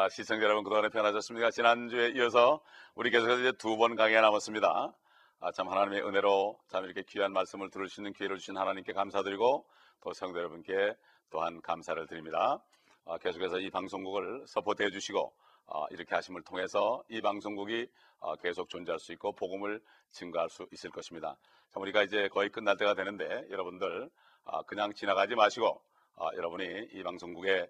아, 시청자 여러분 그동안에 편하셨습니까? 지난주에 이어서 우리 계속해서 이제 두 번 강의가 남았습니다. 아, 참 하나님의 은혜로 참 이렇게 귀한 말씀을 들을 수 있는 기회를 주신 하나님께 감사드리고 또 성도 여러분께 또한 감사를 드립니다. 아, 계속해서 이 방송국을 서포트해 주시고 아, 이렇게 하심을 통해서 이 방송국이 아, 계속 존재할 수 있고 복음을 증가할 수 있을 것입니다. 참 우리가 이제 거의 끝날 때가 되는데 여러분들 아, 그냥 지나가지 마시고 아, 여러분이 이 방송국에 아,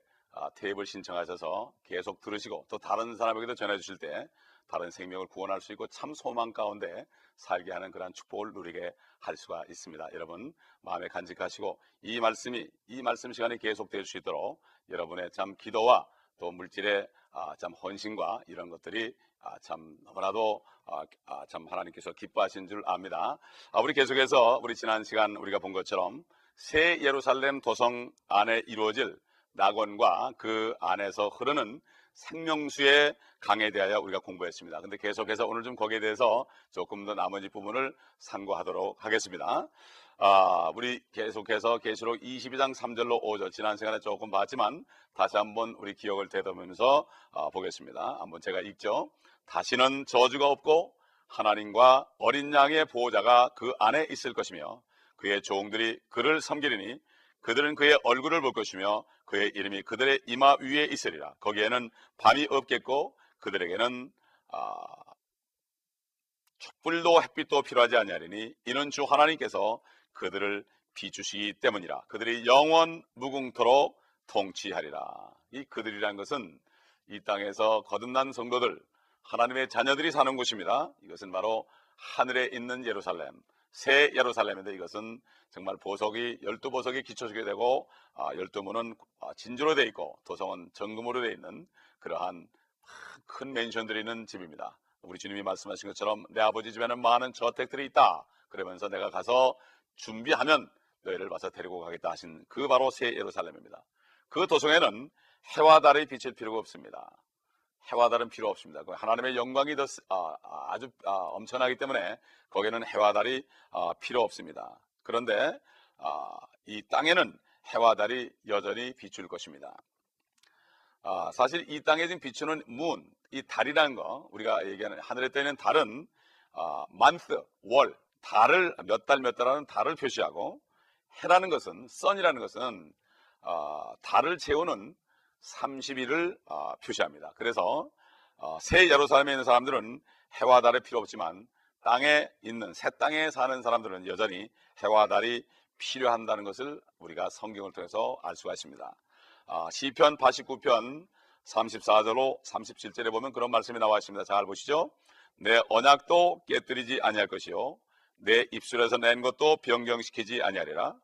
테이블 신청하셔서 계속 들으시고 또 다른 사람에게도 전해 주실 때 다른 생명을 구원할 수 있고 참 소망 가운데 살게 하는 그러한 축복을 누리게 할 수가 있습니다. 여러분 마음에 간직하시고 이 말씀이 이 말씀 시간이 계속될 수 있도록 여러분의 참 기도와 또 물질의 아, 참 헌신과 이런 것들이 아, 참 너무나도 아, 아, 참 하나님께서 기뻐하신 줄 압니다. 아, 우리 계속해서 우리 지난 시간 우리가 본 것처럼 새 예루살렘 도성 안에 이루어질 낙원과 그 안에서 흐르는 생명수의 강에 대하여 우리가 공부했습니다. 근데 계속해서 오늘 좀 거기에 대해서 조금 더 나머지 부분을 상고하도록 하겠습니다. 아, 우리 계속해서 계시록 22장 3절로 5절 지난 시간에 조금 봤지만 다시 한번 우리 기억을 되돌면서 아, 보겠습니다. 한번 제가 읽죠. 다시는 저주가 없고 하나님과 어린 양의 보호자가 그 안에 있을 것이며 그의 종들이 그를 섬기리니 그들은 그의 얼굴을 볼 것이며 그의 이름이 그들의 이마 위에 있으리라. 거기에는 밤이 없겠고 그들에게는 아, 촛불도 햇빛도 필요하지 아니하리니 이는 주 하나님께서 그들을 비추시기 때문이라. 그들이 영원 무궁토록 통치하리라. 이 그들이란 것은 이 땅에서 거듭난 성도들, 하나님의 자녀들이 사는 곳입니다. 이것은 바로 하늘에 있는 예루살렘, 새 예루살렘인데 이것은 정말 보석이 열두 보석이 기초지게 되고 아, 열두 문은 아, 진주로 되어 있고 도성은 정금으로 되어 있는 그러한 큰 맨션들이 있는 집입니다. 우리 주님이 말씀하신 것처럼 내 아버지 집에는 많은 저택들이 있다. 그러면서 내가 가서 준비하면 너희를 와서 데리고 가겠다 하신 그 바로 새 예루살렘입니다. 그 도성에는 해와 달이 비칠 필요가 없습니다. 해와 달은 필요 없습니다. 그 하나님의 영광이 더 아, 주 아, 엄청나기 때문에 거기는 해와 달이 아, 필요 없습니다. 그런데 아, 이 땅에는 해와 달이 여전히 비출 것입니다. 아, 사실 이 땅에 지금 비추는 문, 이 달이라는 거 우리가 얘기하는 하늘에 떠 있는 달은 아, month, 월, 달을 몇 달 몇 달하는 달을 표시하고 해라는 것은 선이라는 것은 아, 달을 채우는 30일을 어, 표시합니다. 그래서 어, 새 예루살렘에 있는 사람들은 해와 달이 필요 없지만 땅에 있는 새 땅에 사는 사람들은 여전히 해와 달이 필요한다는 것을 우리가 성경을 통해서 알 수가 있습니다. 어, 시편 89편 34절로 37절에 보면 그런 말씀이 나와 있습니다. 잘 보시죠. 내 언약도 깨뜨리지 아니할 것이요 내 입술에서 낸 것도 변경시키지 아니하리라.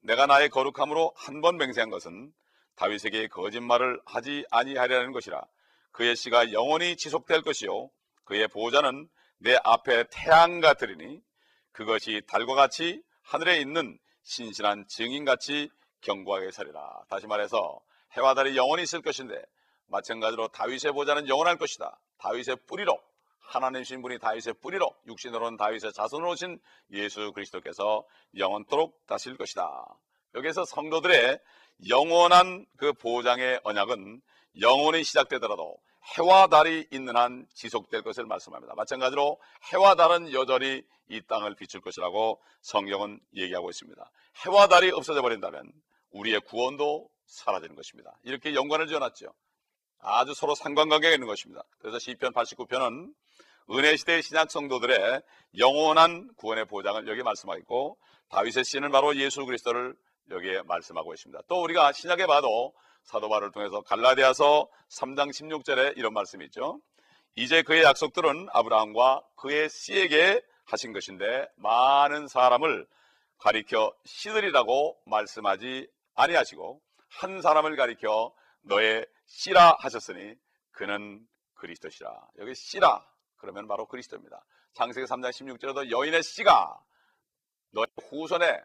내가 나의 거룩함으로 한 번 맹세한 것은 다윗에게 거짓말을 하지 아니하려는 것이라 그의 씨가 영원히 지속될 것이요 그의 보호자는 내 앞에 태양 같으리니 그것이 달과 같이 하늘에 있는 신실한 증인 같이 견고하게 서리라. 다시 말해서 해와 달이 영원히 있을 것인데 마찬가지로 다윗의 보좌는 영원할 것이다. 다윗의 뿌리로 하나님 신분이 다윗의 뿌리로 육신으로는 다윗의 자손으로 오신 예수 그리스도께서 영원토록 다실 것이다. 여기서 성도들의 영원한 그 보장의 언약은 영원히 시작되더라도 해와 달이 있는 한 지속될 것을 말씀합니다. 마찬가지로 해와 달은 여전히 이 땅을 비출 것이라고 성경은 얘기하고 있습니다. 해와 달이 없어져 버린다면 우리의 구원도 사라지는 것입니다. 이렇게 연관을 지어놨죠. 아주 서로 상관관계가 있는 것입니다. 그래서 시편 89편은 은혜 시대의 신약 성도들의 영원한 구원의 보장을 여기 말씀하고 있고 다윗의 씨는 바로 예수 그리스도를 여기에 말씀하고 있습니다. 또 우리가 신약에 봐도 사도 바울을 통해서 갈라디아서 3장 16절에 이런 말씀이 있죠. 이제 그의 약속들은 아브라함과 그의 씨에게 하신 것인데 많은 사람을 가리켜 씨들이라고 말씀하지 아니하시고 한 사람을 가리켜 너의 씨라 하셨으니 그는 그리스도시라. 여기 씨라 그러면 바로 그리스도입니다. 창세기 3장 16절에도 여인의 씨가 너의 후손에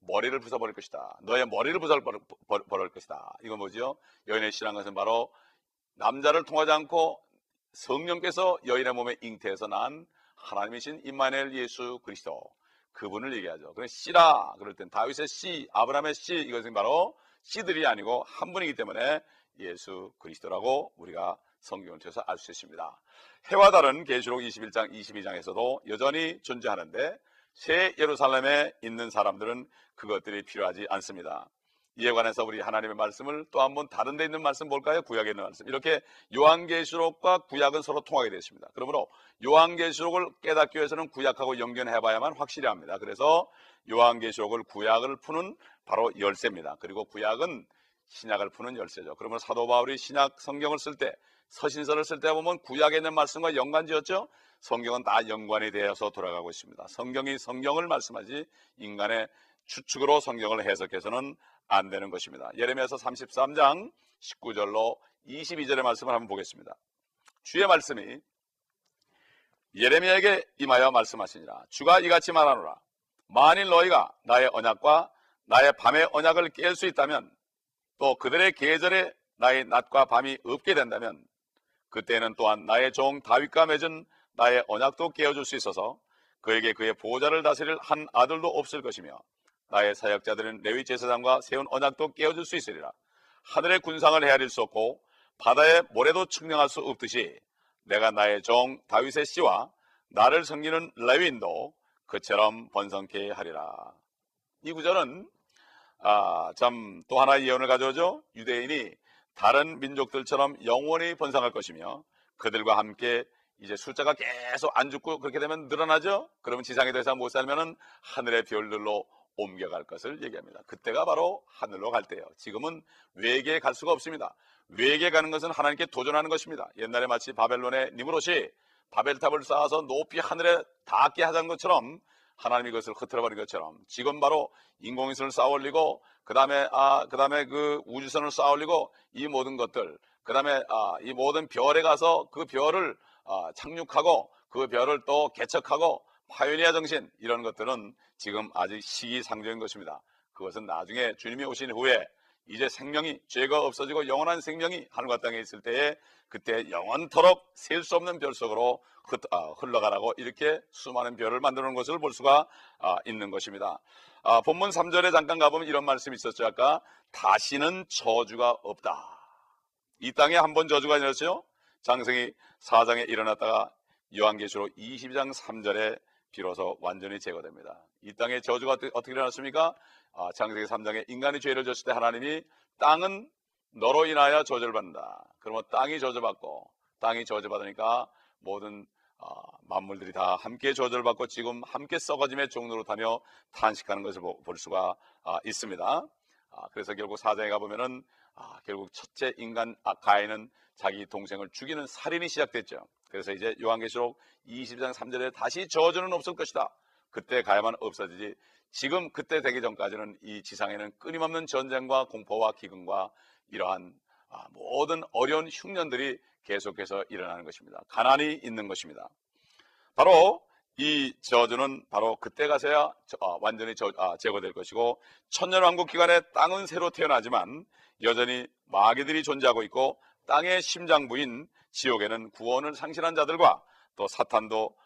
머리를 부숴버릴 것이다. 너의 머리를 부숴버릴 것이다. 이건 뭐죠? 여인의 씨란 것은 바로 남자를 통하지 않고 성령께서 여인의 몸에 잉태해서 난 하나님이신 임마누엘 예수 그리스도 그분을 얘기하죠. 그래 씨라 그럴 땐 다윗의 씨, 아브라함의 씨 이것은 바로 씨들이 아니고 한 분이기 때문에 예수 그리스도라고 우리가 성경을 통해서 알 수 있습니다. 해와 달은 계시록 21장 22장에서도 여전히 존재하는데 새 예루살렘에 있는 사람들은 그것들이 필요하지 않습니다. 이에 관해서 우리 하나님의 말씀을 또 한 번 다른 데 있는 말씀 볼까요? 구약에 있는 말씀. 이렇게 요한계시록과 구약은 서로 통하게 되어 있습니다. 그러므로 요한계시록을 깨닫기 위해서는 구약하고 연결해 봐야만 확실히 합니다. 그래서 요한계시록을 구약을 푸는 바로 열쇠입니다. 그리고 구약은 신약을 푸는 열쇠죠. 그러면 사도 바울이 신약 성경을 쓸때 서신서를 쓸 때 보면 구약에 있는 말씀과 연관지었죠. 성경은 다 연관이 되어서 돌아가고 있습니다. 성경이 성경을 말씀하지 인간의 추측으로 성경을 해석해서는 안 되는 것입니다. 예레미야서 33장 19절로 22절의 말씀을 한번 보겠습니다. 주의 말씀이 예레미야에게 임하여 말씀하시니라. 주가 이같이 말하노라. 만일 너희가 나의 언약과 나의 밤의 언약을 깰 수 있다면 또 그들의 계절에 나의 낮과 밤이 없게 된다면 그때는 또한 나의 종 다윗과 맺은 나의 언약도 깨어줄 수 있어서 그에게 그의 보호자를 다스릴 한 아들도 없을 것이며 나의 사역자들은 레위 제사장과 세운 언약도 깨어줄 수 있으리라. 하늘의 군상을 헤아릴 수 없고 바다의 모래도 측량할 수 없듯이 내가 나의 종 다윗의 씨와 나를 섬기는 레위인도 그처럼 번성케 하리라. 이 구절은 아, 참 또 하나의 예언을 가져오죠. 유대인이 다른 민족들처럼 영원히 번성할 것이며 그들과 함께 이제 숫자가 계속 안 죽고 그렇게 되면 늘어나죠. 그러면 지상에 더 이상 못 살면은 하늘의 별들로 옮겨갈 것을 얘기합니다. 그때가 바로 하늘로 갈 때예요. 지금은 외계에 갈 수가 없습니다. 외계에 가는 것은 하나님께 도전하는 것입니다. 옛날에 마치 바벨론의 니무롯이 바벨탑을 쌓아서 높이 하늘에 닿게 하자는 것처럼 하나님이 그것을 흐트러버린 것처럼 지금 바로 인공위성을 쌓아 올리고 그 다음에 아, 그 다음에 그 우주선을 쌓아 올리고 이 모든 것들 그 다음에 아, 이 모든 별에 가서 그 별을 아, 착륙하고 그 별을 또 개척하고 파요니아 정신 이런 것들은 지금 아직 시기상조인 것입니다. 그것은 나중에 주님이 오신 후에 이제 생명이 죄가 없어지고 영원한 생명이 하늘과 땅에 있을 때에 그때 영원토록 셀 수 없는 별 속으로 아, 흘러가라고 이렇게 수많은 별을 놓은 것을 볼 수가 아, 있는 것입니다. 아, 본문 3절에 잠깐 가보면 이런 말씀이 있었죠. 아까 다시는 저주가 없다. 이 땅에 한 번 저주가 일어났어요. 장성이 사장에 일어났다가 요한계시록 22장 3절에 비로소 완전히 제거됩니다. 이 땅에 저주가 어떻게 일어났습니까? 아, 창세기 3장에 인간이 죄를 졌을 때 하나님이 땅은 너로 인하여 저주를 받는다. 그러면 땅이 저주받고 땅이 저주받으니까 모든 어, 만물들이 다 함께 저주를 받고 지금 함께 썩어짐의 종로로 다녀 탄식하는 것을 볼 수가 아, 있습니다. 아, 그래서 결국 사장에 가보면은 아, 결국 첫째 인간 아카이는 자기 동생을 죽이는 살인이 시작됐죠. 그래서 이제 요한계시록 20장 3절에 다시 저주는 없을 것이다. 그때 가야만 없어지지. 지금 그때 되기 전까지는 이 지상에는 끊임없는 전쟁과 공포와 기근과 이러한 아, 모든 어려운 흉년들이 계속해서 일어나는 것입니다. 가난이 있는 것입니다. 바로 이 저주는 바로 그때 가서야 아, 완전히 아, 제거될 것이고 천년왕국 기간에 땅은 새로 태어나지만 여전히 마귀들이 존재하고 있고 땅의 심장부인 지옥에는 구원을 상실한 자들과 또 사탄도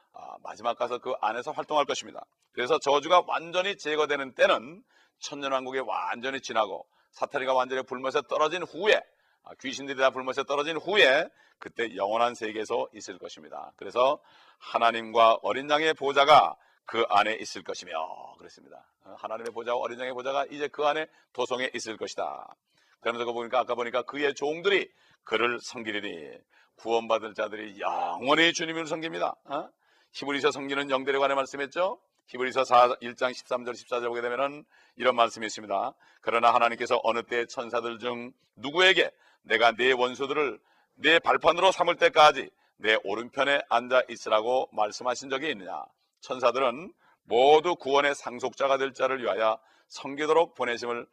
마지막 가서 그 안에서 활동할 것입니다. 그래서 저주가 완전히 제거되는 때는 천년왕국이 완전히 지나고 사탄이가 완전히 불못에 떨어진 후에 아, 귀신들이 다 불못에 떨어진 후에 그때 영원한 세계에서 있을 것입니다. 그래서 하나님과 어린 양의 보좌가 그 안에 있을 것이며 그랬습니다. 어, 하나님의 보좌와 어린 양의 보좌가 이제 그 안에 도성에 있을 것이다. 그 보니까 아까 보니까 그의 종들이 그를 섬기리니 구원받을 자들이 영원히 주님을 섬깁니다. 어? 히브리서 섬기는 영들에 관해 말씀했죠. 히브리서 4, 1장 13절 14절 보게 되면은 이런 말씀이 있습니다. 그러나 하나님께서 어느 때 천사들 중 누구에게 내가 네 원수들을 네 발판으로 삼을 때까지 내 오른편에 앉아 있으라고 말씀하신 적이 있느냐? 천사들은 모두 구원의 상속자가 될 자를 위하여 섬기도록 보내심을 어,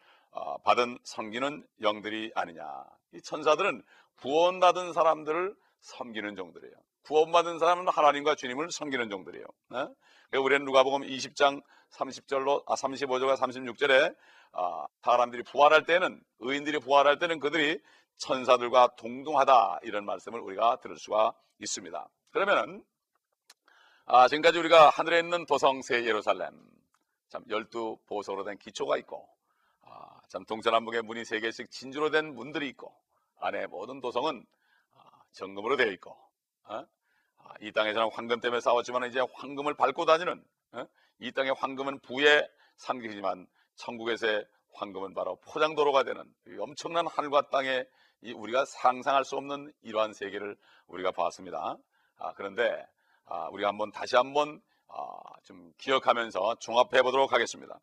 받은 섬기는 영들이 아니냐? 이 천사들은 구원받은 사람들을 섬기는 종들이에요. 구원받은 사람은 하나님과 주님을 섬기는 종들이에요. 네? 우리는 누가복음 20장 30절로 아 35절과 36절에 아, 사람들이 부활할 때는 의인들이 부활할 때는 그들이 천사들과 동등하다 이런 말씀을 우리가 들을 수가 있습니다. 그러면은 아, 지금까지 우리가 하늘에 있는 도성 새 예루살렘 참 열두 보석으로 된 기초가 있고 아, 참 동서남북의 문이 세 개씩 진주로 된 문들이 있고 안에 모든 도성은 아, 정금으로 되어 있고 어? 아, 이 땅에서는 황금 때문에 싸웠지만 이제 황금을 밟고 다니는 어? 이 땅의 황금은 부의 상징이지만 천국에서의 황금은 바로 포장도로가 되는 엄청난 하늘과 땅에 우리가 상상할 수 없는 이러한 세계를 우리가 봤습니다. 아, 그런데 아, 우리가 한번 다시 한번 아, 좀 기억하면서 종합해 보도록 하겠습니다.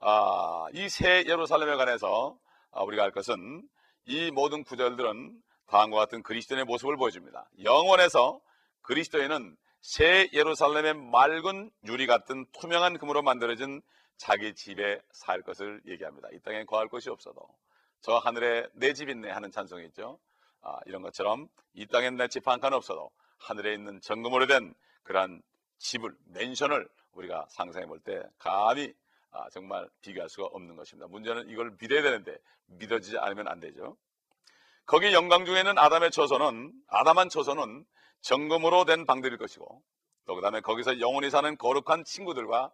아, 이 새 예루살렘에 관해서 아, 우리가 할 것은 이 모든 구절들은 다음과 같은 그리스도인의 모습을 보여줍니다. 영원에서 그리스도인은 새 예루살렘의 맑은 유리 같은 투명한 금으로 만들어진 자기 집에 살 것을 얘기합니다. 이 땅에 거할 것이 없어도 저 하늘에 내 집 있네 하는 찬송이 있죠. 아, 이런 것처럼 이 땅엔 내 집 한 칸 없어도 하늘에 있는 정금으로 된 그러한 집을 맨션을 우리가 상상해 볼 때 감히 아, 정말 비교할 수가 없는 것입니다. 문제는 이걸 믿어야 되는데 믿어지지 않으면 안 되죠. 거기 영광 중에는 아담의 처소는 아담한 처소는 정금으로 된 방들일 것이고 또 그다음에 거기서 영원히 사는 거룩한 친구들과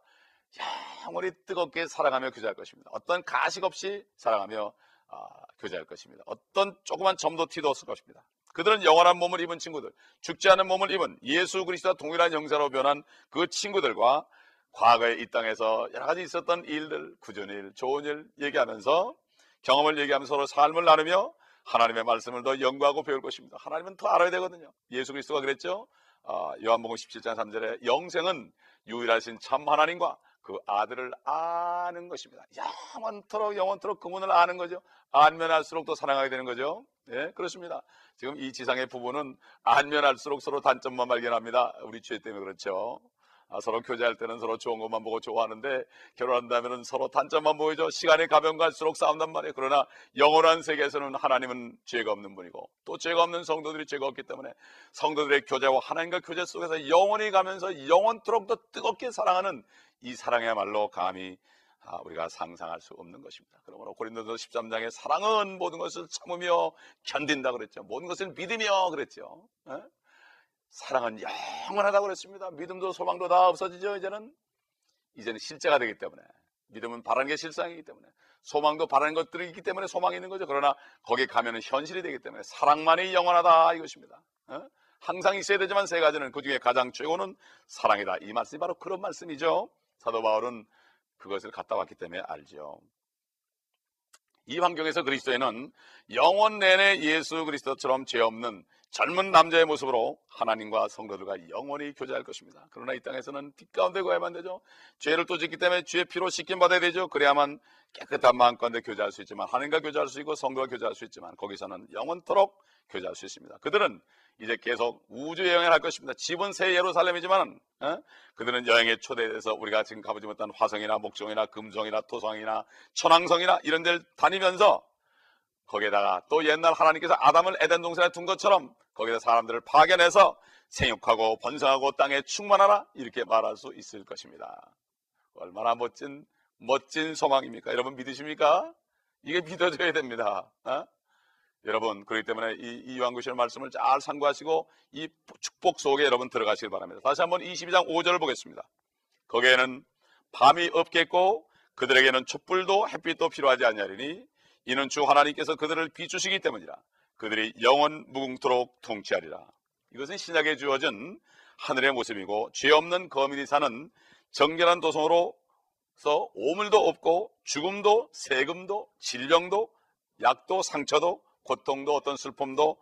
영원히 뜨겁게 사랑하며 교제할 것입니다. 어떤 가식 없이 사랑하며 아, 교제할 것입니다. 어떤 조그만 점도 티도 없을 것입니다. 그들은 영원한 몸을 입은 친구들, 죽지 않은 몸을 입은 예수 그리스도와 동일한 형사로 변한 그 친구들과 과거에 이 땅에서 여러 가지 있었던 일들, 구전 일, 좋은 일 얘기하면서 경험을 얘기하면서 서로 삶을 나누며 하나님의 말씀을 더 연구하고 배울 것입니다. 하나님은 더 알아야 되거든요. 예수 그리스도가 그랬죠. 어, 요한복음 17장 3절에 영생은 유일하신 참 하나님과 그 아들을 아는 것입니다. 영원토록 영원토록 그분을 아는 거죠. 알면 알수록 더 사랑하게 되는 거죠. 예, 그렇습니다. 지금 이 지상의 부부는 알면 알수록 서로 단점만 발견합니다. 우리 죄 때문에 그렇죠. 아, 서로 교제할 때는 서로 좋은 것만 보고 좋아하는데 결혼한다면 서로 단점만 보이죠. 시간이 가면 갈수록 싸운단 말이에요. 그러나 영원한 세계에서는 하나님은 죄가 없는 분이고 또 죄가 없는 성도들이 죄가 없기 때문에 성도들의 교제와 하나님과 교제 속에서 영원히 가면서 영원토록 더 뜨겁게 사랑하는 이 사랑이야말로 감히 아, 우리가 상상할 수 없는 것입니다. 그러므로 고린도서 13장에 사랑은 모든 것을 참으며 견딘다 그랬죠. 모든 것을 믿으며 그랬죠. 에? 사랑은 영원하다고 그랬습니다. 믿음도 소망도 다 없어지죠. 이제는 이제는 실제가 되기 때문에 믿음은 바라는 게 실상이기 때문에 소망도 바라는 것들이 있기 때문에 소망이 있는 거죠. 그러나 거기에 가면은 현실이 되기 때문에 사랑만이 영원하다 이것입니다. 어? 항상 있어야 되지만 세 가지는 그 중에 가장 최고는 사랑이다. 이 말씀이 바로 그런 말씀이죠. 사도 바울은 그것을 갖다 왔기 때문에 알죠. 이 환경에서 그리스도에는 영원 내내 예수 그리스도처럼 죄 없는 젊은 남자의 모습으로 하나님과 성도들과 영원히 교제할 것입니다. 그러나 이 땅에서는 빛 가운데 거야만 되죠. 죄를 또 짓기 때문에 죄의 피로 씻김 받아야 되죠. 그래야만 깨끗한 마음 가운데 교제할 수 있지만 하나님과 교제할 수 있고 성도와 교제할 수 있지만 거기서는 영원토록 교제할 수 있습니다. 그들은 이제 계속 우주 여행을 할 것입니다. 집은 새 예루살렘이지만 어? 그들은 여행에 초대돼서 우리가 지금 가보지 못한 화성이나 목종이나 금성이나 토성이나 천왕성이나 이런 데를 다니면서 거기에다가 또 옛날 하나님께서 아담을 에덴 동산에 둔 것처럼 거기다 사람들을 파견해서 생육하고 번성하고 땅에 충만하라 이렇게 말할 수 있을 것입니다. 얼마나 멋진 멋진 소망입니까? 여러분 믿으십니까? 이게 믿어져야 됩니다. 어? 여러분 그렇기 때문에 이, 이요한구시의 말씀을 잘 상고하시고 이 축복 속에 여러분 들어가시길 바랍니다. 다시 한번 22장 5절을 보겠습니다. 거기에는 밤이 없겠고 그들에게는 촛불도 햇빛도 필요하지 않냐리니 이는 주 하나님께서 그들을 비추시기 때문이라 그들이 영원 무궁토록 통치하리라. 이것은 신약에 주어진 하늘의 모습이고 죄 없는 거민이 사는 정결한 도성으로서 오물도 없고 죽음도 세금도 질병도 약도 상처도 고통도 어떤 슬픔도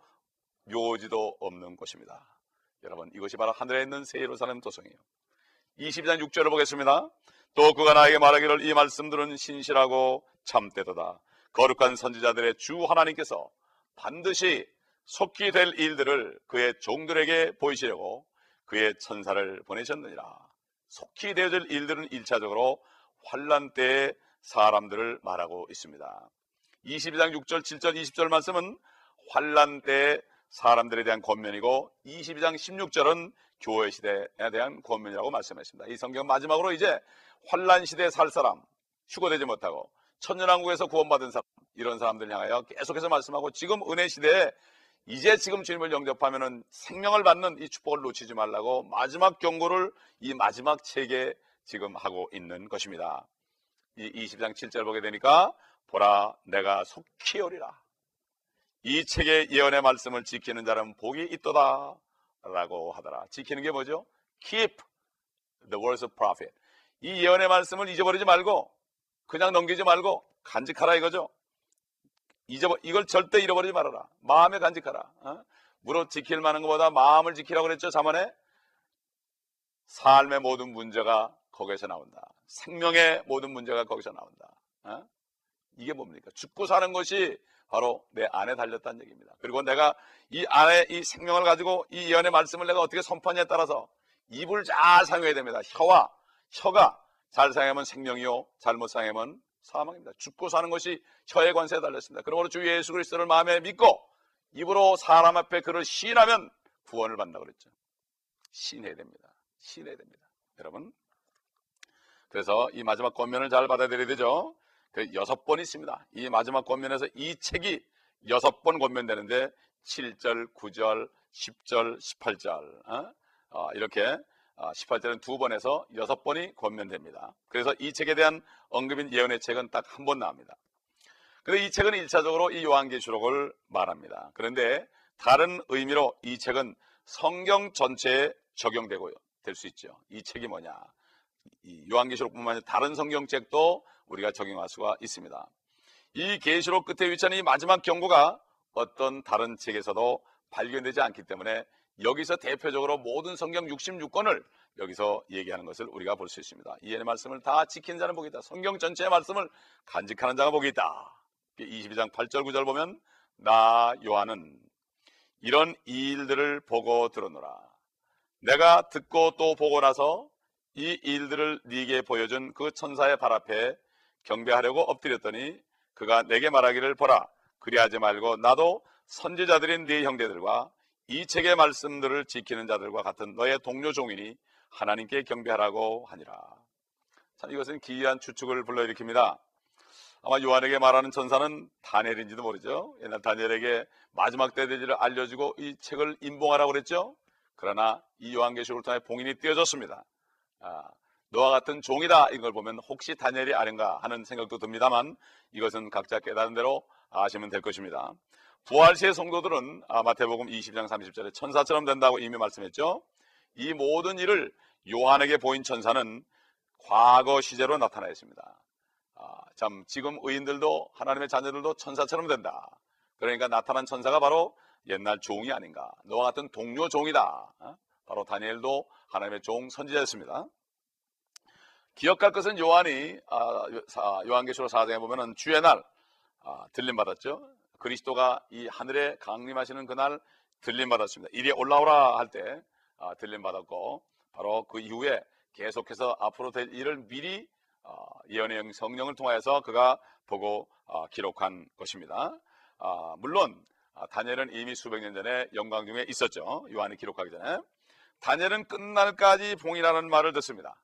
묘지도 없는 곳입니다. 여러분 이것이 바로 하늘에 있는 새 예루살렘 도성이에요. 22장 6절을 보겠습니다. 또 그가 나에게 말하기를 이 말씀들은 신실하고 참되도다. 거룩한 선지자들의 주 하나님께서 반드시 속히 될 일들을 그의 종들에게 보이시려고 그의 천사를 보내셨느니라. 속히 되어질 일들은 일차적으로 환란 때의 사람들을 말하고 있습니다. 22장 6절, 7절, 20절 말씀은 환란 때 사람들에 대한 권면이고 22장 16절은 교회 시대에 대한 권면이라고 말씀했습니다. 이 성경 마지막으로 이제 환란 시대에 살 사람, 휴거되지 못하고 천년왕국에서 구원받은 사람 이런 사람들 향하여 계속해서 말씀하고 지금 은혜 시대에 이제 지금 주님을 영접하면은 생명을 받는 이 축복을 놓치지 말라고 마지막 경고를 이 마지막 책에 지금 하고 있는 것입니다. 이 20장 7절 보게 되니까 보라 내가 속히 오리라. 이 책의 예언의 말씀을 지키는 자는 복이 있도다 라고 하더라. 지키는 게 뭐죠? Keep the words of prophet. 이 예언의 말씀을 잊어버리지 말고 그냥 넘기지 말고 간직하라 이거죠. 잊어버 이걸 절대 잃어버리지 말아라. 마음에 간직하라. 어? 무릇 지킬 만한 것보다 마음을 지키라고 그랬죠. 자만에 삶의 모든 문제가 거기에서 나온다. 생명의 모든 문제가 거기서 나온다. 어? 이게 뭡니까? 죽고 사는 것이 바로 내 안에 달렸다는 얘기입니다. 그리고 내가 이 안에 이 생명을 가지고 이 예언의 말씀을 내가 어떻게 선포하냐에 따라서 입을 잘 사용해야 됩니다. 혀와 혀가 잘 사용하면 생명이요 잘못 사용하면 사망입니다. 죽고 사는 것이 혀의 관세에 달렸습니다. 그러므로 주 예수 그리스도를 마음에 믿고 입으로 사람 앞에 그를 시인하면 구원을 받는다 그랬죠. 시인해야 됩니다. 시인해야 됩니다. 여러분. 그래서 이 마지막 권면을 잘 받아들여야 되죠. 그 여섯 번 있습니다. 이 마지막 권면에서 이 책이 여섯 번 권면되는데 7절, 9절, 10절, 18절 어? 어, 이렇게 어, 18절은 두 번에서 여섯 번이 권면됩니다. 그래서 이 책에 대한 언급인 예언의 책은 딱 한 번 나옵니다. 그런데 이 책은 1차적으로 이 요한계시록을 말합니다. 그런데 다른 의미로 이 책은 성경 전체에 적용되고 될 수 있죠. 이 책이 뭐냐? 이 요한계시록뿐만 아니라 다른 성경책도 우리가 적용할 수가 있습니다. 이 계시록 끝에 위치하는 이 마지막 경고가 어떤 다른 책에서도 발견되지 않기 때문에 여기서 대표적으로 모든 성경 66권을 여기서 얘기하는 것을 우리가 볼 수 있습니다. 이해의 말씀을 다 지킨 자는 복이 있다. 성경 전체의 말씀을 간직하는 자가 복이 있다. 22장 8절 9절 보면 나 요한은 이런 일들을 보고 들었노라. 내가 듣고 또 보고 나서 이 일들을 네게 보여준 그 천사의 발 앞에 경배하려고 엎드렸더니 그가 내게 말하기를 보라 그리하지 말고 나도 선지자들인 네 형제들과 이 책의 말씀들을 지키는 자들과 같은 너의 동료 종이니 하나님께 경배하라고 하니라. 참 이것은 기이한 추측을 불러일으킵니다. 아마 요한에게 말하는 천사는 다니엘인지도 모르죠. 옛날 다니엘에게 마지막 때대지를 알려주고 이 책을 인봉하라고 그랬죠. 그러나 이 요한계시록을 통해 봉인이 띄어졌습니다. 아, 너와 같은 종이다 이걸 보면 혹시 다니엘이 아닌가 하는 생각도 듭니다만 이것은 각자 깨달은 대로 아시면 될 것입니다. 부활시의 성도들은 아, 마태복음 20장 30절에 천사처럼 된다고 이미 말씀했죠. 이 모든 일을 요한에게 보인 천사는 과거 시제로 나타나 있습니다. 아, 참 지금 의인들도 하나님의 자녀들도 천사처럼 된다. 그러니까 나타난 천사가 바로 옛날 종이 아닌가. 너와 같은 동료 종이다. 어? 바로 다니엘도 하나님의 종 선지자였습니다. 기억할 것은 요한이 아, 요한계시록 4장에 보면은 주의 날 아, 들림 받았죠. 그리스도가 이 하늘에 강림하시는 그날 들림 받았습니다. 이리 올라오라 할때 아, 들림 받았고 바로 그 이후에 계속해서 앞으로 될 일을 미리 예언의 성령을 통하여서 그가 보고 기록한 것입니다. 물론 다니엘은 이미 수백 년 전에 영광 중에 있었죠. 요한이 기록하기 전에 다니엘은 끝날까지 봉이라는 말을 듣습니다.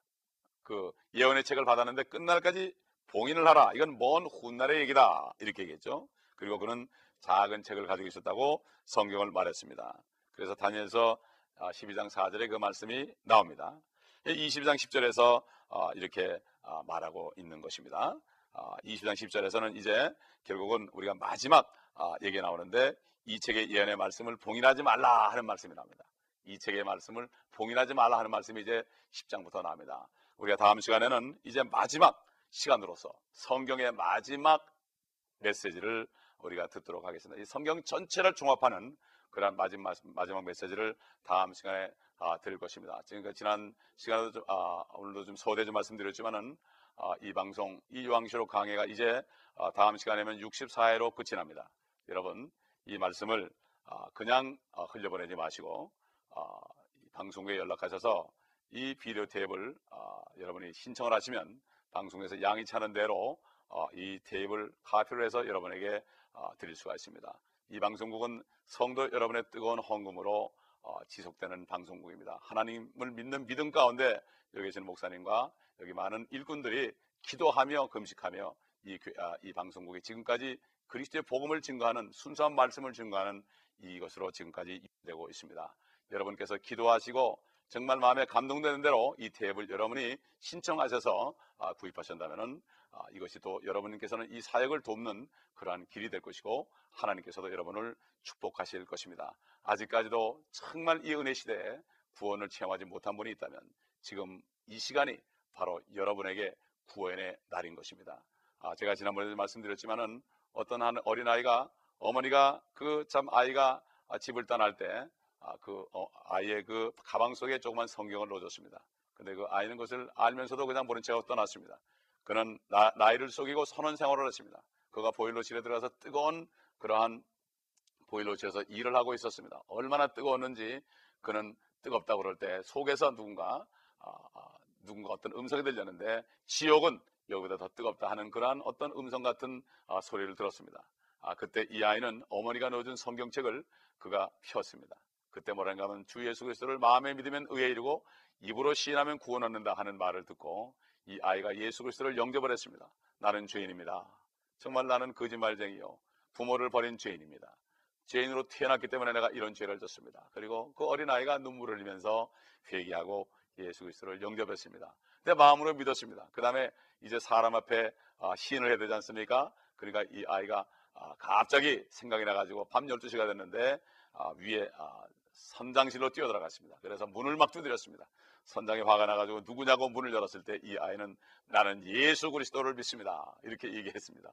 그 예언의 책을 받았는데 끝날까지 봉인을 하라. 이건 먼 훗날의 얘기다. 이렇게 얘기했죠. 그리고 그는 작은 책을 가지고 있었다고 성경을 말했습니다. 그래서 다니엘서 12장 아, 4절에 그 말씀이 나옵니다. 20장 10절에서 아, 이렇게 아, 말하고 있는 것입니다. 20장 10절에서는 이제 결국은 우리가 마지막 얘기가 나오는데 이 책의 예언의 말씀을 봉인하지 말라 하는 말씀이 나옵니다. 이 책의 말씀을 봉인하지 말라 하는 말씀이 이제 10장부터 나옵니다. 우리가 다음 시간에는 이제 마지막 시간으로서 성경의 마지막 메시지를 우리가 듣도록 하겠습니다. 이 성경 전체를 종합하는 그런 마지막, 마지막 메시지를 다음 시간에 아, 들을 것입니다. 지금 지난 시간에도 좀, 아, 오늘도 좀 서대 좀 말씀드렸지만은 아, 이 방송 이 요한시록 강해가 이제 아, 다음 시간에면 64회로 끝이 납니다. 여러분 이 말씀을 아, 그냥 아, 흘려보내지 마시고 아, 방송국에 연락하셔서 이 비디오 테이프를 어, 여러분이 신청을 하시면 방송에서 양이 차는 대로 어, 이 테이프를 카피를 해서 여러분에게 어, 드릴 수가 있습니다. 이 방송국은 성도 여러분의 뜨거운 헌금으로 어, 지속되는 방송국입니다. 하나님을 믿는 믿음 가운데 여기 계시는 목사님과 여기 많은 일꾼들이 기도하며 금식하며 이, 아, 이 방송국이 지금까지 그리스도의 복음을 증거하는 순수한 말씀을 증거하는 이것으로 지금까지 되고 있습니다. 여러분께서 기도하시고 정말 마음에 감동되는 대로 이 탭을 여러분이 신청하셔서 아, 구입하신다면은 아, 이것이 또 여러분께서는 이 사역을 돕는 그러한 길이 될 것이고 하나님께서도 여러분을 축복하실 것입니다. 아직까지도 정말 이 은혜 시대에 구원을 체험하지 못한 분이 있다면 지금 이 시간이 바로 여러분에게 구원의 날인 것입니다. 아, 제가 지난번에도 말씀드렸지만은 어떤 한 어린아이가 어머니가 그 참 아이가 집을 떠날 때 아, 그 어, 아이의 그 가방 속에 조그만 성경을 넣어줬습니다. 근데 그 아이는 것을 알면서도 그냥 모른 채 떠났습니다. 그는 나, 이를 속이고 선원 생활을 했습니다. 그가 보일러실에 들어가서 뜨거운 그러한 보일러실에서 일을 하고 있었습니다. 얼마나 뜨거웠는지 그는 뜨겁다고 그럴 때 속에서 누군가 아, 아, 누군가 어떤 음성이 들렸는데 지옥은 여기보다 더 뜨겁다 하는 그러한 어떤 음성 같은 아, 소리를 들었습니다. 아, 그때 이 아이는 어머니가 넣어준 성경책을 그가 폈습니다. 그때 뭐라는가 하면 주 예수 그리스도를 마음에 믿으면 의에 이르고 입으로 시인하면 구원 얻는다 하는 말을 듣고 이 아이가 예수 그리스도를 영접을 했습니다. 나는 죄인입니다. 정말 나는 거짓말쟁이요. 부모를 버린 죄인입니다. 죄인으로 태어났기 때문에 내가 이런 죄를 졌습니다. 그리고 그 어린 아이가 눈물을 흘리면서 회개하고 예수 그리스도를 영접했습니다. 내 마음으로 믿었습니다. 그 다음에 이제 사람 앞에 아, 시인을 해야 되지 않습니까? 그러니까 이 아이가 아, 갑자기 생각이 나가지고 밤 12시가 됐는데 아, 위에 선장실로 뛰어들어갔습니다. 그래서 문을 막 두드렸습니다. 선장이 화가 나가지고 누구냐고 문을 열었을 때 이 아이는 나는 예수 그리스도를 믿습니다. 이렇게 얘기했습니다.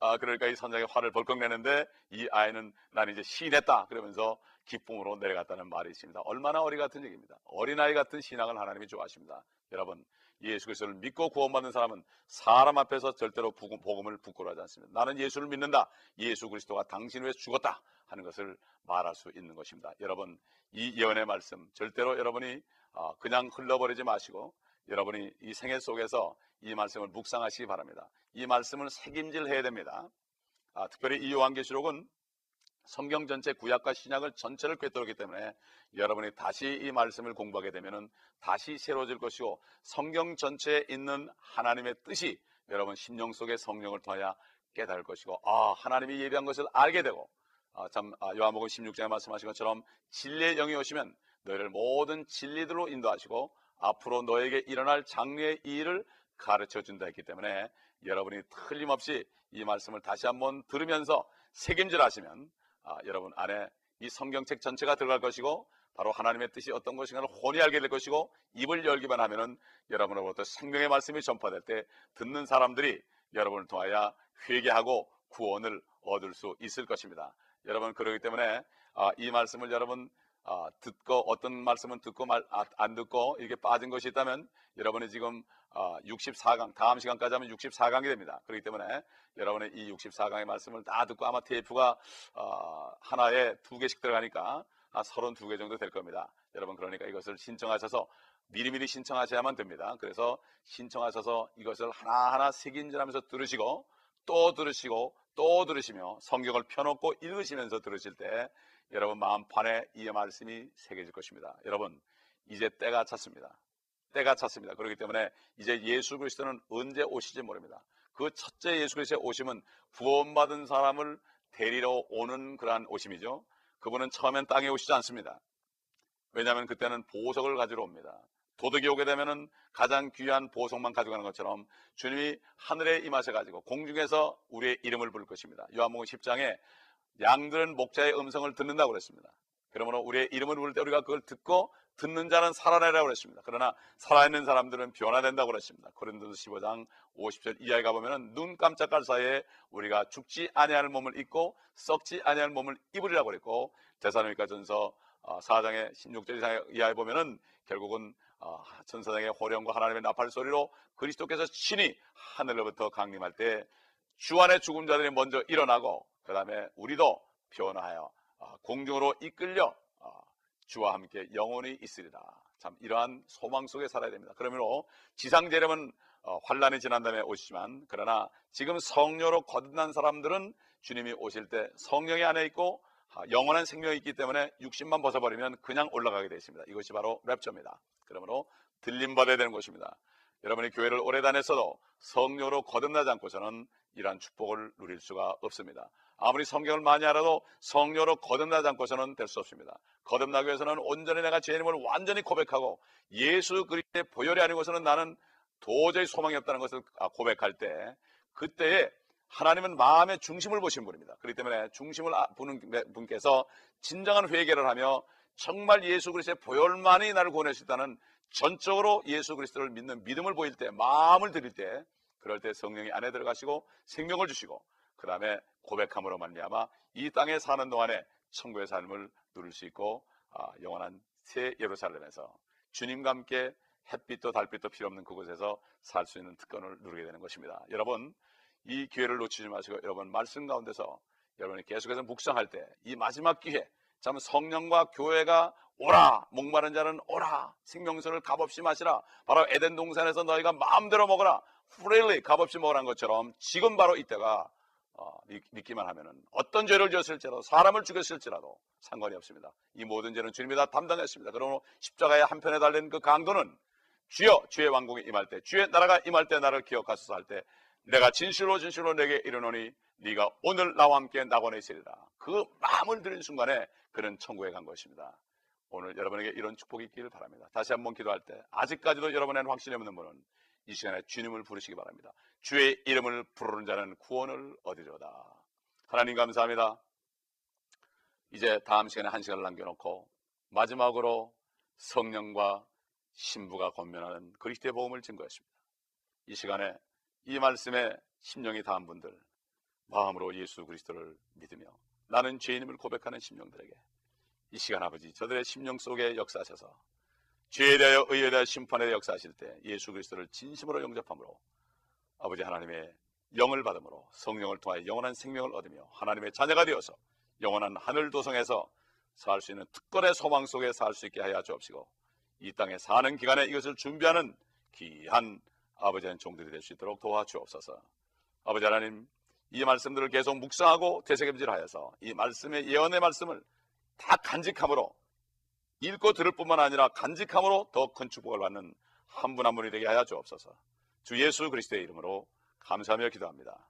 아, 그러니까 이 선장이 화를 벌컥 내는데 이 아이는 나는 이제 시인했다. 그러면서 기쁨으로 내려갔다는 말이 있습니다. 얼마나 어리 같은 얘기입니다. 어린아이 같은 신앙을 하나님이 좋아하십니다. 여러분, 예수 그리스도를 믿고 구원받는 사람은 사람 앞에서 절대로 복음을 부끄러워하지 않습니다. 나는 예수를 믿는다. 예수 그리스도가 당신 위해 죽었다 하는 것을 말할 수 있는 것입니다. 여러분, 이 예언의 말씀 절대로 여러분이 아, 그냥 흘러버리지 마시고 여러분이 이 생애 속에서 이 말씀을 묵상하시기 바랍니다. 이 말씀을 책임질 해야 됩니다. 아, 특별히 이 요한계시록은 성경 전체 구약과 신약을 전체를 꿰뚫었기 때문에 여러분이 다시 이 말씀을 공부하게 되면 다시 새로워질 것이고 성경 전체에 있는 하나님의 뜻이 여러분 심령 속에 성령을 통하여 깨달을 것이고 아 하나님이 예비한 것을 알게 되고 아, 참 아, 요한복음 16장에 말씀하신 것처럼 진리의 영이 오시면 너희를 모든 진리들로 인도하시고 앞으로 너에게 일어날 장래의 일을 가르쳐 준다 했기 때문에 여러분이 틀림없이 이 말씀을 다시 한번 들으면서 책임질 하시면 아, 여러분 안에 이 성경책 전체가 들어갈 것이고 바로 하나님의 뜻이 어떤 것인가를 혼이 알게 될 것이고 입을 열기만 하면은 여러분으로부터 생명의 말씀이 전파될 때 듣는 사람들이 여러분을 통하여 회개하고 구원을 얻을 수 있을 것입니다. 여러분 그러기 때문에 아, 이 말씀을 여러분 아, 듣고 어떤 말씀은 듣고 말, 아, 안 듣고 이렇게 빠진 것이 있다면 여러분이 지금 64강 다음 시간까지 하면 64강이 됩니다. 그렇기 때문에 여러분의 이 64강의 말씀을 다 듣고 아마 테이프가 하나에 두 개씩 들어가니까 32개 정도 될 겁니다. 여러분 그러니까 이것을 신청하셔서 미리미리 신청하셔야만 됩니다. 그래서 신청하셔서 이것을 하나하나 색인질하면서 들으시고 또 들으시고 또 들으시며 성경을 펴놓고 읽으시면서 들으실 때 여러분 마음판에 이 말씀이 새겨질 것입니다. 여러분 이제 때가 찼습니다. 때가 찼습니다. 그렇기 때문에 이제 예수 그리스도는 언제 오실지 모릅니다. 그 첫째 예수 그리스도의 오심은 구원받은 사람을 데리러 오는 그러한 오심이죠. 그분은 처음엔 땅에 오시지 않습니다. 왜냐하면 그때는 보석을 가지러 옵니다. 도덕이 오게 되면은 가장 귀한 보석만 가져가는 것처럼 주님이 하늘에 임하셔 가지고 공중에서 우리의 이름을 부를 것입니다. 요한복음 10장에 양들은 목자의 음성을 듣는다고 그랬습니다. 그러므로 우리의 이름을 부를 때 우리가 그걸 듣고 듣는 자는 살아내라고 그랬습니다. 그러나 살아있는 사람들은 변화된다고 그랬습니다. 고린도서 15장 50절 이하에 가보면 눈 깜짝할 사이에 우리가 죽지 아니할 몸을 입고 썩지 아니할 몸을 입으리라고 그랬고 대사로니까 전서 4장의 어, 16절 이하에 보면은 결국은 어, 전사장의 호령과 하나님의 나팔 소리로 그리스도께서 친히 하늘로부터 강림할 때 주 안에 죽은 자들이 먼저 일어나고 그 다음에 우리도 변화하여 어, 공중으로 이끌려 주와 함께 영원히 있으리라. 참 이러한 소망 속에 살아야 됩니다. 그러므로 지상 재림은 어, 환란이 지난 다음에 오시지만 그러나 지금 성녀로 거듭난 사람들은 주님이 오실 때 성령이 안에 있고 영원한 생명이 있기 때문에 육신만 벗어버리면 그냥 올라가게 되어 있습니다. 이것이 바로 랩처입니다. 그러므로 들림 받아야 되는 것입니다. 여러분이 교회를 오래 다녔어도 성녀로 거듭나지 않고서는 이러한 축복을 누릴 수가 없습니다. 아무리 성경을 많이 알아도 성령으로 거듭나지 않고서는 될 수 없습니다. 거듭나기 위해서는 온전히 내가 죄인임을 완전히 고백하고 예수 그리스도의 보혈이 아니고서는 나는 도저히 소망이 없다는 것을 아, 고백할 때 그때에 하나님은 마음의 중심을 보신 분입니다. 그렇기 때문에 중심을 아, 보는 분께서 진정한 회개를 하며 정말 예수 그리스도의 보혈만이 나를 구원할 수 있다는 전적으로 예수 그리스도를 믿는 믿음을 보일 때 마음을 드릴 때 그럴 때 성령이 안에 들어가시고 생명을 주시고 그 다음에 고백함으로 말미암아 이 땅에 사는 동안에 천국의 삶을 누릴 수 있고 아, 영원한 새 예루살렘에서 주님과 함께 햇빛도 달빛도 필요 없는 그곳에서 살 수 있는 특권을 누리게 되는 것입니다. 여러분 이 기회를 놓치지 마시고 여러분 말씀 가운데서 여러분이 계속해서 묵상할 때 이 마지막 기회 참 성령과 교회가 오라 목마른 자는 오라 생명수를 값없이 마시라 바로 에덴 동산에서 너희가 마음대로 먹어라 프레일리 값없이 먹으라는 것처럼 지금 바로 이때가 어, 믿기만 하면은 어떤 죄를 지었을지라도 사람을 죽였을지라도 상관이 없습니다. 이 모든 죄는 주님이 다 담당했습니다. 그러므로 십자가의 한편에 달린 그 강도는 주여 주의 왕국이 임할 때 주의 나라가 임할 때 나를 기억하소서 할 때 내가 진실로 진실로 내게 이르노니 네가 오늘 나와 함께 낙원에 있으리라. 그 마음을 들인 순간에 그는 천국에 간 것입니다. 오늘 여러분에게 이런 축복이 있기를 바랍니다. 다시 한번 기도할 때 아직까지도 여러분의 확신이 없는 분은 이 시간에 주님을 부르시기 바랍니다. 주의 이름을 부르는 자는 구원을 얻으려다. 하나님 감사합니다. 이제 다음 시간에 한 시간을 남겨놓고 마지막으로 성령과 신부가 권면하는 그리스도의 복음을 증거했습니다. 이 시간에 이 말씀에 심령이 닿은 분들 마음으로 예수 그리스도를 믿으며 나는 죄인임을 고백하는 심령들에게 이 시간 아버지 저들의 심령 속에 역사하셔서 죄에 대하여 의에 대하여 심판에 대하여 역사하실 때 예수 그리스도를 진심으로 영접함으로 아버지 하나님의 영을 받음으로 성령을 통하여 영원한 생명을 얻으며 하나님의 자녀가 되어서 영원한 하늘 도성에서 살 수 있는 특권의 소망 속에 살 수 있게 하여 주옵시고 이 땅에 사는 기간에 이것을 준비하는 귀한 아버지 한 종들이 될 수 있도록 도와주옵소서. 아버지 하나님 이 말씀들을 계속 묵상하고 되새김질하여서 이 말씀의 예언의 말씀을 다 간직함으로 읽고 들을 뿐만 아니라 간직함으로 더 큰 축복을 받는 한 분한 분이 되게 하여 주옵소서. 주 예수 그리스도의 이름으로 감사하며 기도합니다.